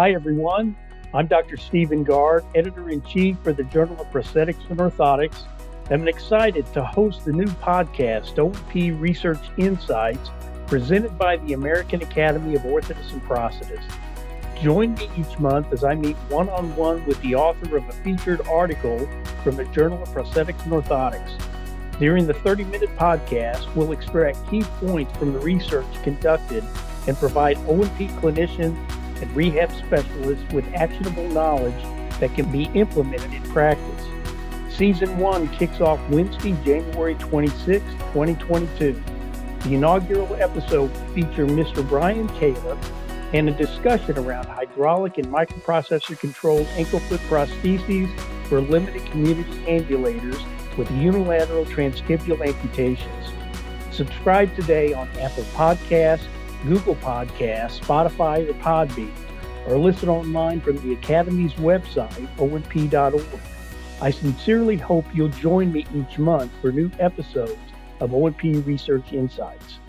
Hi, everyone. I'm Dr. Stephen Gard, editor in chief for the Journal of Prosthetics and Orthotics. I'm excited to host the new podcast, O&P Research Insights, presented by the American Academy of Orthotists and Prosthetists. Join me each month as I meet one on one with the author of a featured article from the Journal of Prosthetics and Orthotics. During the 30 minute podcast, we'll extract key points from the research conducted and provide O&P clinicians and rehab specialists with actionable knowledge that can be implemented in practice. Season 1 kicks off Wednesday, January 26, 2022. The inaugural episode will feature Mr. Brian Kaluf and a discussion around hydraulic and microprocessor controlled ankle foot prostheses for limited community ambulators with unilateral transtibial amputations. Subscribe today on Apple Podcasts, Google Podcasts, Spotify, or Podbean, or listen online from the Academy's website, oandp.org. I sincerely hope you'll join me each month for new episodes of O&P Research Insights.